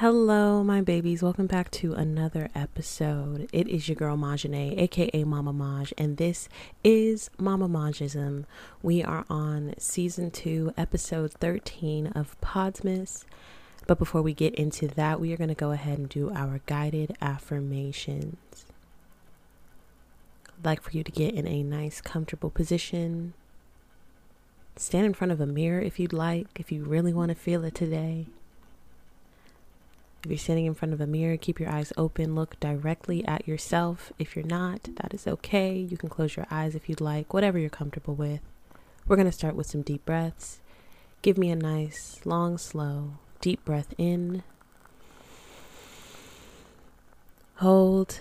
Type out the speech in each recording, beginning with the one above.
Hello, my babies. Welcome back to another episode. It is your girl Majane, aka Mama Maj, and this is Mama Majism. We are on season two, episode 13 of Podsmas. But before we get into that, we are going to go ahead and do our guided affirmations. I'd like for you to get in a nice, comfortable position. Stand in front of a mirror if you'd like, if you really want to feel it today. If you're sitting in front of a mirror, keep your eyes open. Look directly at yourself. If you're not, that is okay. You can close your eyes if you'd like, whatever you're comfortable with. We're going to start with some deep breaths. Give me a nice, long, slow, deep breath in. Hold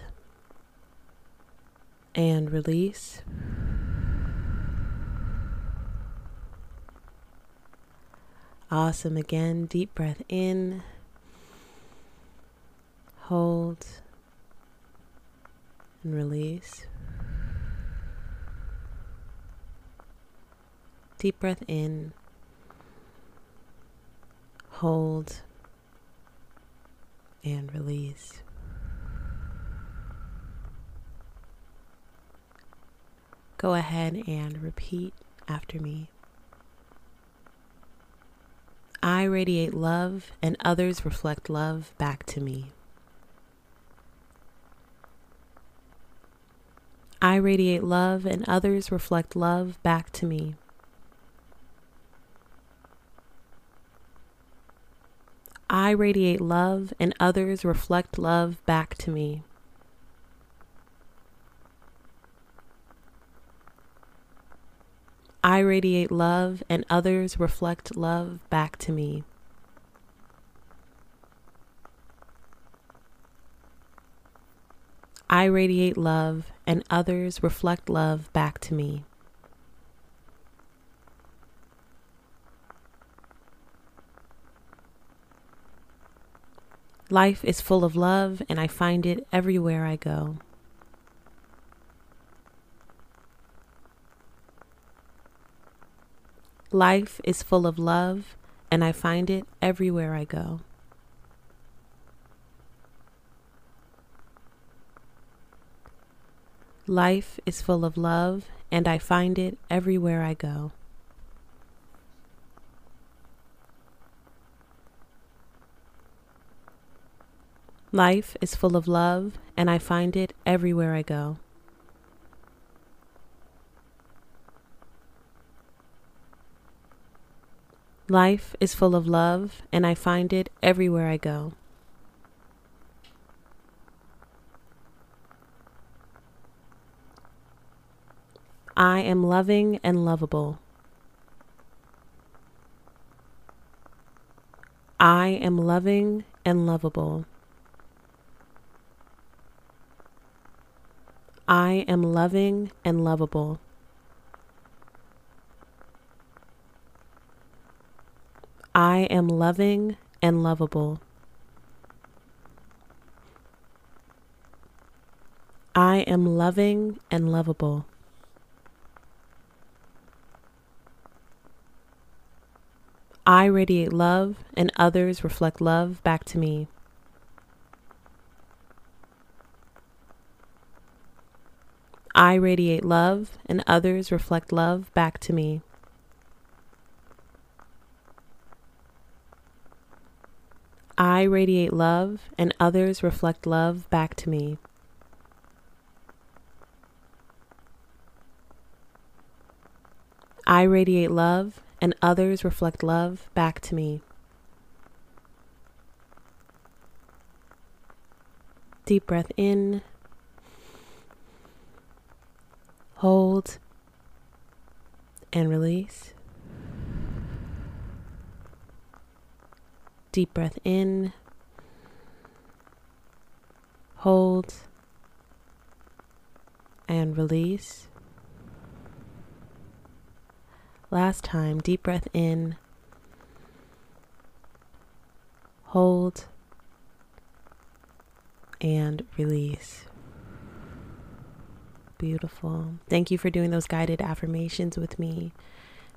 and release. Awesome. Again, deep breath in hold and release. Deep breath in, hold, and release. Go ahead and repeat after me. I radiate love, and others reflect love back to me. I radiate love, and others reflect love back to me. I radiate love, and others reflect love back to me. I radiate love, and others reflect love back to me. I radiate love, and others reflect love back to me. Life is full of love, and I find it everywhere I go. Life is full of love, and I find it everywhere I go. Life is full of love, and I find it everywhere I go. Life is full of love, and I find it everywhere I go. Life is full of love, and I find it everywhere I go. I am loving and lovable. I am loving and lovable. I am loving and lovable. I am loving and lovable. I am loving and lovable. I radiate love, and others reflect love back to me. I radiate love, and others reflect love back to me. I radiate love, and others reflect love back to me. I radiate love, and others reflect love back to me. Deep breath in, hold, and release. Deep breath in, hold, and release. Last time, deep breath in, hold, and release. Beautiful. Thank you for doing those guided affirmations with me.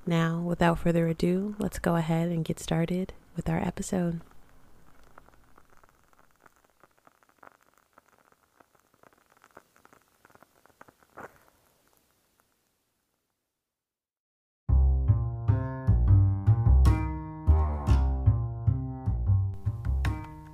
Now, without further ado, let's go ahead and get started with our episode.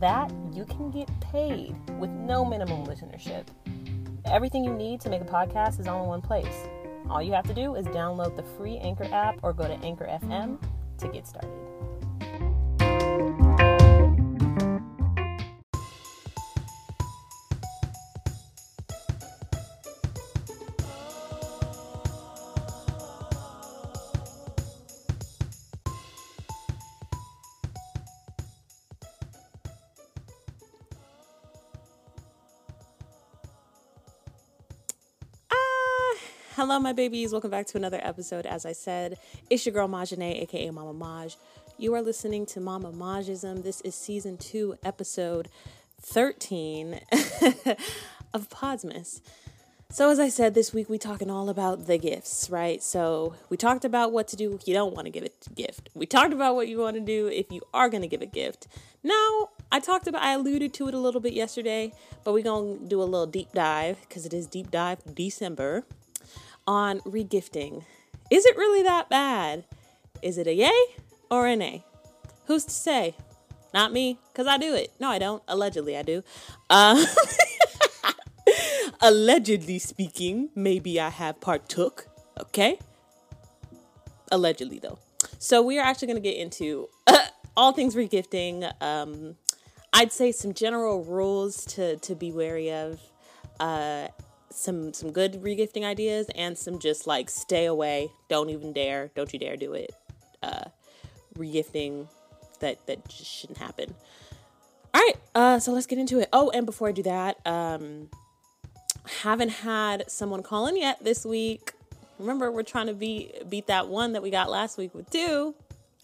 that you can get paid with no minimum listenership. Everything you need to make a podcast is all in one place. All you have to do is download the free Anchor app or go to Anchor FM to get started. Hello, my babies. Welcome back to another episode. As I said, it's your girl Majane, aka Mama Maj. You are listening to Mama Majism. This is season two, episode 13 of Podsmas. So, as I said, this week we talking all about the gifts, right? So, we talked about what to do if you don't want to give a gift. We talked about what you want to do if you are going to give a gift. Now, I talked about, I alluded to it a little bit yesterday, but we're going to do a little deep dive because it is deep dive December on regifting. Is it really that bad? Is it a yay or an A? Who's to say? Not me, because I do it. No, I don't. Allegedly, I do. Uh, allegedly speaking, maybe I have partook. Okay? Allegedly, though. So, we are actually going to get into uh, all things regifting. Um, I'd say some general rules to, to be wary of. Uh, some some good regifting ideas and some just like stay away, don't even dare, don't you dare do it. Uh, regifting that that just shouldn't happen. All right, uh, so let's get into it. Oh, and before I do that, um, haven't had someone call in yet this week. Remember, we're trying to beat beat that one that we got last week with two.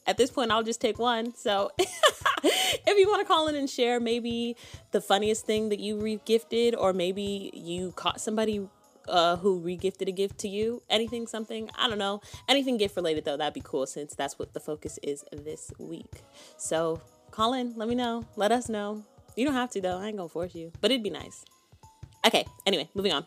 At this point, I'll just take one. So if you want to call in and share maybe the funniest thing that you regifted, or maybe you caught somebody uh, who regifted a gift to you, anything, something, I don't know, anything gift related though, that'd be cool since that's what the focus is this week. So call in, let me know, let us know. You don't have to though, I ain't gonna force you, but it'd be nice. Okay, anyway, moving on.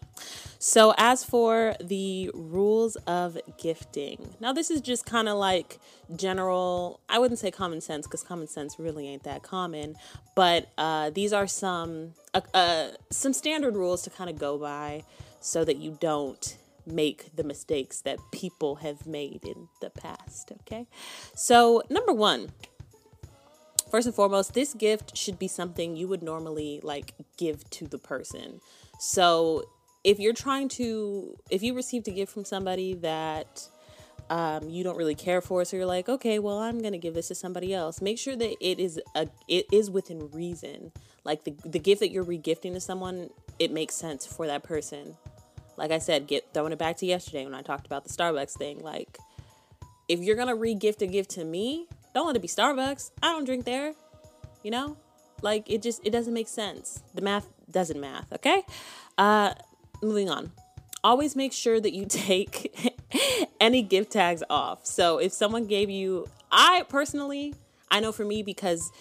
So, as for the rules of gifting, now this is just kind of like general, I wouldn't say common sense because common sense really ain't that common, but uh, these are some uh, uh, some standard rules to kind of go by so that you don't make the mistakes that people have made in the past, okay? So, number 1, first and foremost, this gift should be something you would normally like give to the person. So if you're trying to, if you received a gift from somebody that um, you don't really care for, so you're like, okay, well, I'm gonna give this to somebody else. Make sure that it is a, it is within reason. Like the the gift that you're regifting to someone, it makes sense for that person. Like I said, get throwing it back to yesterday when I talked about the Starbucks thing. Like, if you're gonna regift a gift to me, don't let it be Starbucks. I don't drink there. You know, like it just it doesn't make sense. The math doesn't math, okay? Uh moving on. Always make sure that you take any gift tags off. So if someone gave you I personally, I know for me because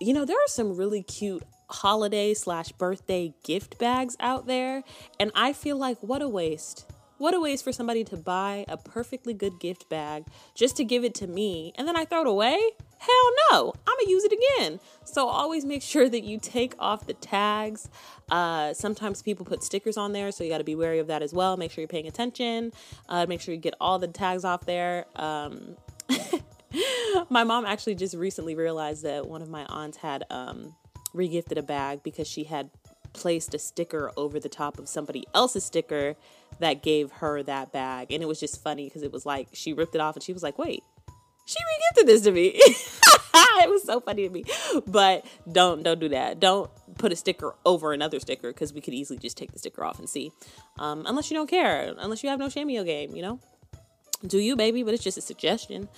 you know, there are some really cute holiday slash birthday gift bags out there. And I feel like what a waste. What a waste for somebody to buy a perfectly good gift bag just to give it to me and then I throw it away? Hell no, I'm gonna use it again. So always make sure that you take off the tags. Uh, sometimes people put stickers on there, so you got to be wary of that as well. Make sure you're paying attention. Uh, make sure you get all the tags off there. Um, my mom actually just recently realized that one of my aunts had um, regifted a bag because she had placed a sticker over the top of somebody else's sticker that gave her that bag. And it was just funny because it was like she ripped it off and she was like, wait, she regifted this to me. it was so funny to me. But don't don't do that. Don't put a sticker over another sticker because we could easily just take the sticker off and see. Um, unless you don't care, unless you have no shame in your game, you know. Do you, baby? But it's just a suggestion.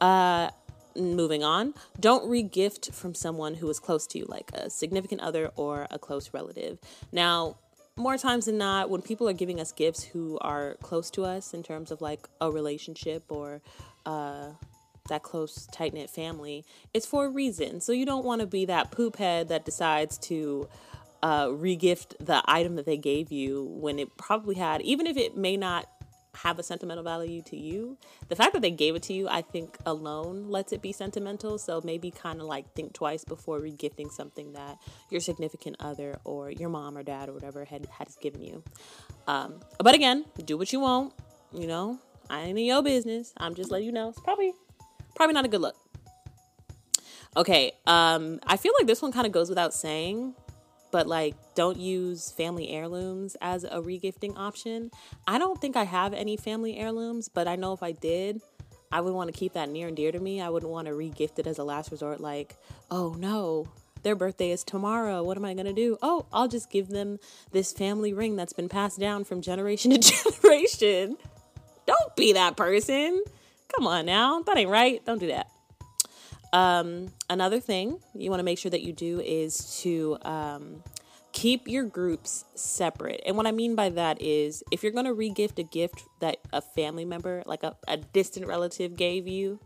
Uh, moving on, don't regift from someone who is close to you, like a significant other or a close relative. Now, more times than not, when people are giving us gifts who are close to us in terms of like a relationship or uh, that close, tight knit family, it's for a reason. So you don't want to be that poop head that decides to uh, regift the item that they gave you when it probably had, even if it may not have a sentimental value to you. The fact that they gave it to you, I think alone lets it be sentimental. So maybe kind of like think twice before regifting something that your significant other or your mom or dad or whatever had has given you. Um, but again, do what you want. You know, I ain't in your business. I'm just letting you know. It's probably probably not a good look. Okay, um, I feel like this one kind of goes without saying but like don't use family heirlooms as a regifting option. I don't think I have any family heirlooms, but I know if I did, I would want to keep that near and dear to me. I wouldn't want to regift it as a last resort like, "Oh no, their birthday is tomorrow. What am I going to do? Oh, I'll just give them this family ring that's been passed down from generation to generation." Don't be that person. Come on now. That ain't right. Don't do that. Um, another thing you want to make sure that you do is to um, keep your groups separate. And what I mean by that is if you're going to regift a gift that a family member, like a, a distant relative, gave you,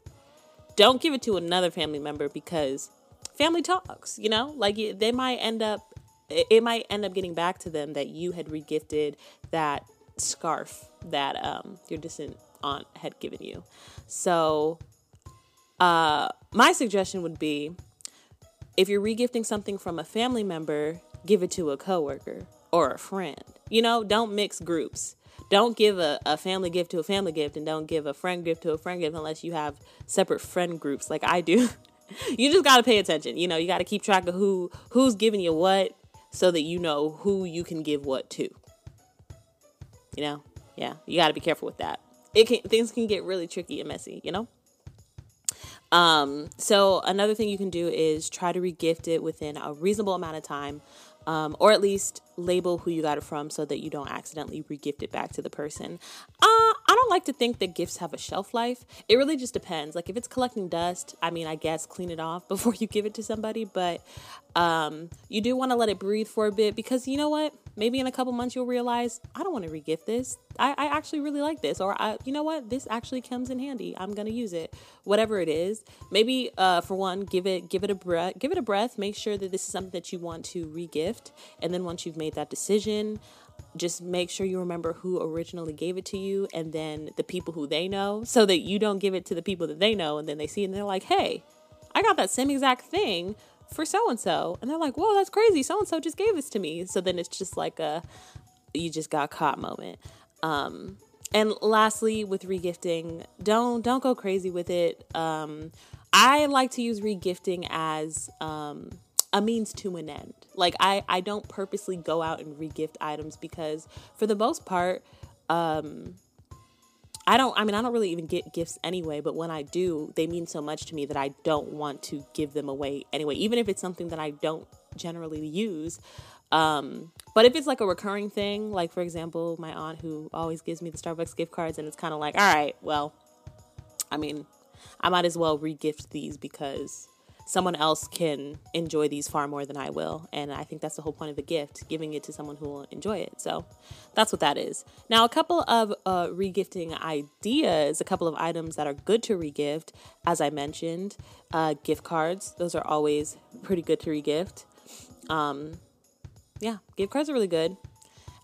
don't give it to another family member because family talks, you know? Like they might end up, it might end up getting back to them that you had regifted that scarf that um, your distant aunt had given you. So uh, my suggestion would be if you're regifting something from a family member, give it to a coworker or a friend. You know, don't mix groups. Don't give a, a family gift to a family gift and don't give a friend gift to a friend gift unless you have separate friend groups like I do. you just got to pay attention. You know, you got to keep track of who who's giving you what so that you know who you can give what to. You know? Yeah, you got to be careful with that. It can things can get really tricky and messy, you know? Um, so another thing you can do is try to regift it within a reasonable amount of time, um, or at least label who you got it from so that you don't accidentally regift it back to the person. Uh, I don't like to think that gifts have a shelf life. It really just depends. Like if it's collecting dust, I mean, I guess clean it off before you give it to somebody, but um, you do want to let it breathe for a bit because you know what? Maybe in a couple months you'll realize I don't want to regift this. I, I actually really like this, or I, you know what? This actually comes in handy. I'm gonna use it. Whatever it is, maybe uh, for one, give it give it a breath. Give it a breath. Make sure that this is something that you want to regift, and then once you've made that decision, just make sure you remember who originally gave it to you and then the people who they know so that you don't give it to the people that they know and then they see it and they're like, hey, I got that same exact thing for so and so. And they're like, whoa, that's crazy. So and so just gave this to me. So then it's just like a you just got caught moment. Um, and lastly, with regifting, don't don't go crazy with it. Um, I like to use regifting as um, a means to an end. Like I, I don't purposely go out and regift items because for the most part, um, I don't I mean I don't really even get gifts anyway, but when I do, they mean so much to me that I don't want to give them away anyway, even if it's something that I don't generally use. Um, but if it's like a recurring thing, like for example, my aunt who always gives me the Starbucks gift cards and it's kind of like, all right, well, I mean, I might as well regift these because someone else can enjoy these far more than I will. And I think that's the whole point of a gift, giving it to someone who will enjoy it. So that's what that is. Now, a couple of uh, regifting ideas, a couple of items that are good to regift, as I mentioned, uh, gift cards. Those are always pretty good to regift. Um, yeah, gift cards are really good.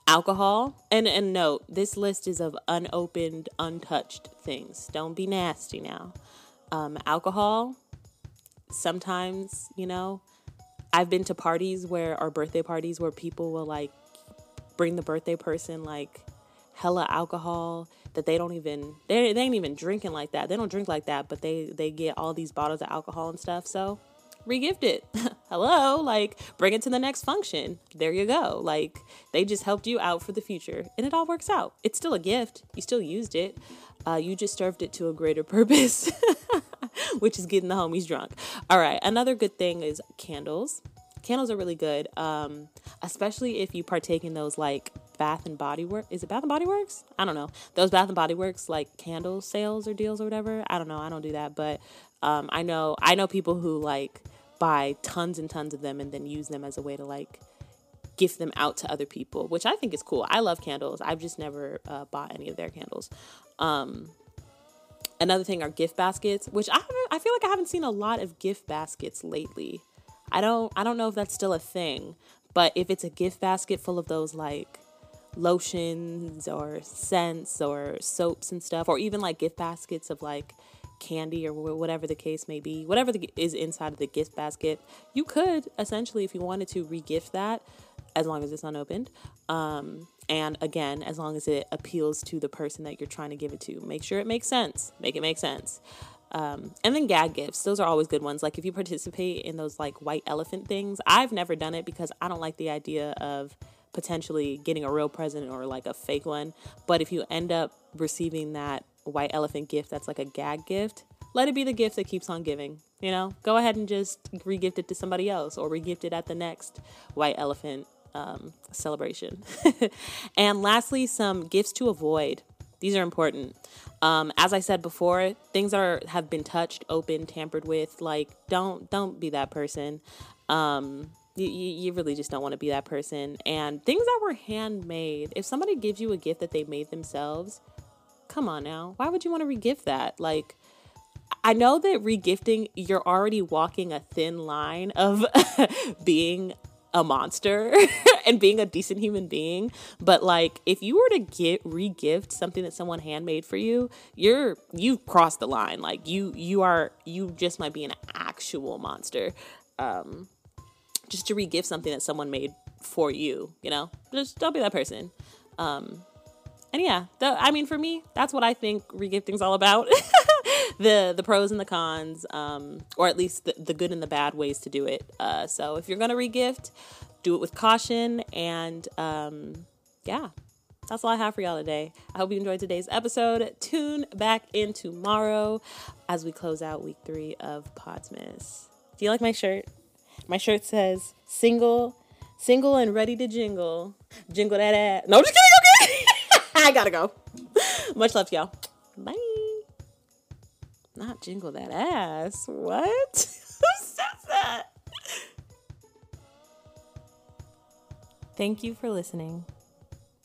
Alcohol, and and note this list is of unopened, untouched things. Don't be nasty now. Um, alcohol, sometimes, you know, I've been to parties where, or birthday parties where people will like bring the birthday person like hella alcohol that they don't even they, they ain't even drinking like that. They don't drink like that but they they get all these bottles of alcohol and stuff. So regift it. Hello? Like bring it to the next function. There you go. Like they just helped you out for the future and it all works out. It's still a gift. You still used it. Uh, you just served it to a greater purpose which is getting the homies drunk. All right, another good thing is candles. Candles are really good, um, especially if you partake in those like Bath and Body Works. Is it Bath and Body Works? I don't know. Those Bath and Body Works like candle sales or deals or whatever. I don't know. I don't do that, but Um, I know I know people who like buy tons and tons of them and then use them as a way to like gift them out to other people, which I think is cool. I love candles. I've just never uh, bought any of their candles. Um, another thing are gift baskets, which I I feel like I haven't seen a lot of gift baskets lately. I don't I don't know if that's still a thing, but if it's a gift basket full of those like lotions or scents or soaps and stuff, or even like gift baskets of like candy or whatever the case may be, whatever the, is inside of the gift basket, you could essentially, if you wanted to, regift that as long as it's unopened. Um, and again, as long as it appeals to the person that you're trying to give it to, make sure it makes sense. Make it make sense. Um, and then gag gifts, those are always good ones. Like if you participate in those like white elephant things, I've never done it because I don't like the idea of potentially getting a real present or like a fake one. But if you end up receiving that white elephant gift that's like a gag gift, let it be the gift that keeps on giving. You know, go ahead and just regift it to somebody else or regift it at the next white elephant um, celebration. and lastly, some gifts to avoid. These are important. Um, as I said before, things are have been touched, opened, tampered with. Like, don't don't be that person. Um, you, you really just don't want to be that person. And things that were handmade. If somebody gives you a gift that they made themselves, come on now. Why would you want to regift that? Like, I know that regifting, you're already walking a thin line of being a monster and being a decent human being. But like if you were to get regift something that someone handmade for you, you're you've crossed the line. Like you you are you just might be an actual monster. Um just to regift something that someone made for you, you know? Just don't be that person. Um and yeah, the, I mean for me, that's what I think regifting's all about. the the pros and the cons, um, or at least the, the good and the bad ways to do it. Uh, so if you're gonna regift, do it with caution, and um, yeah, that's all I have for y'all today. I hope you enjoyed today's episode. Tune back in tomorrow as we close out week three of Podsmas. Do you like my shirt? My shirt says single, single and ready to jingle. Jingle that ass. No, I'm just kidding. Okay. I gotta go. Much love y'all. Bye. Not jingle that ass. What? Who says that? Thank you for listening.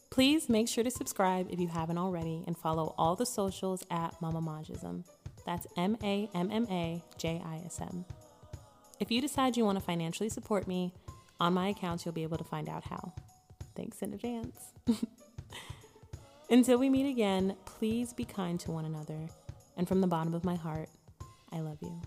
Please make sure to subscribe if you haven't already and follow all the socials at Mama Majism. That's M A M M A J I S M. If you decide you want to financially support me, on my accounts you'll be able to find out how. Thanks in advance. Until we meet again, please be kind to one another and from the bottom of my heart, I love you.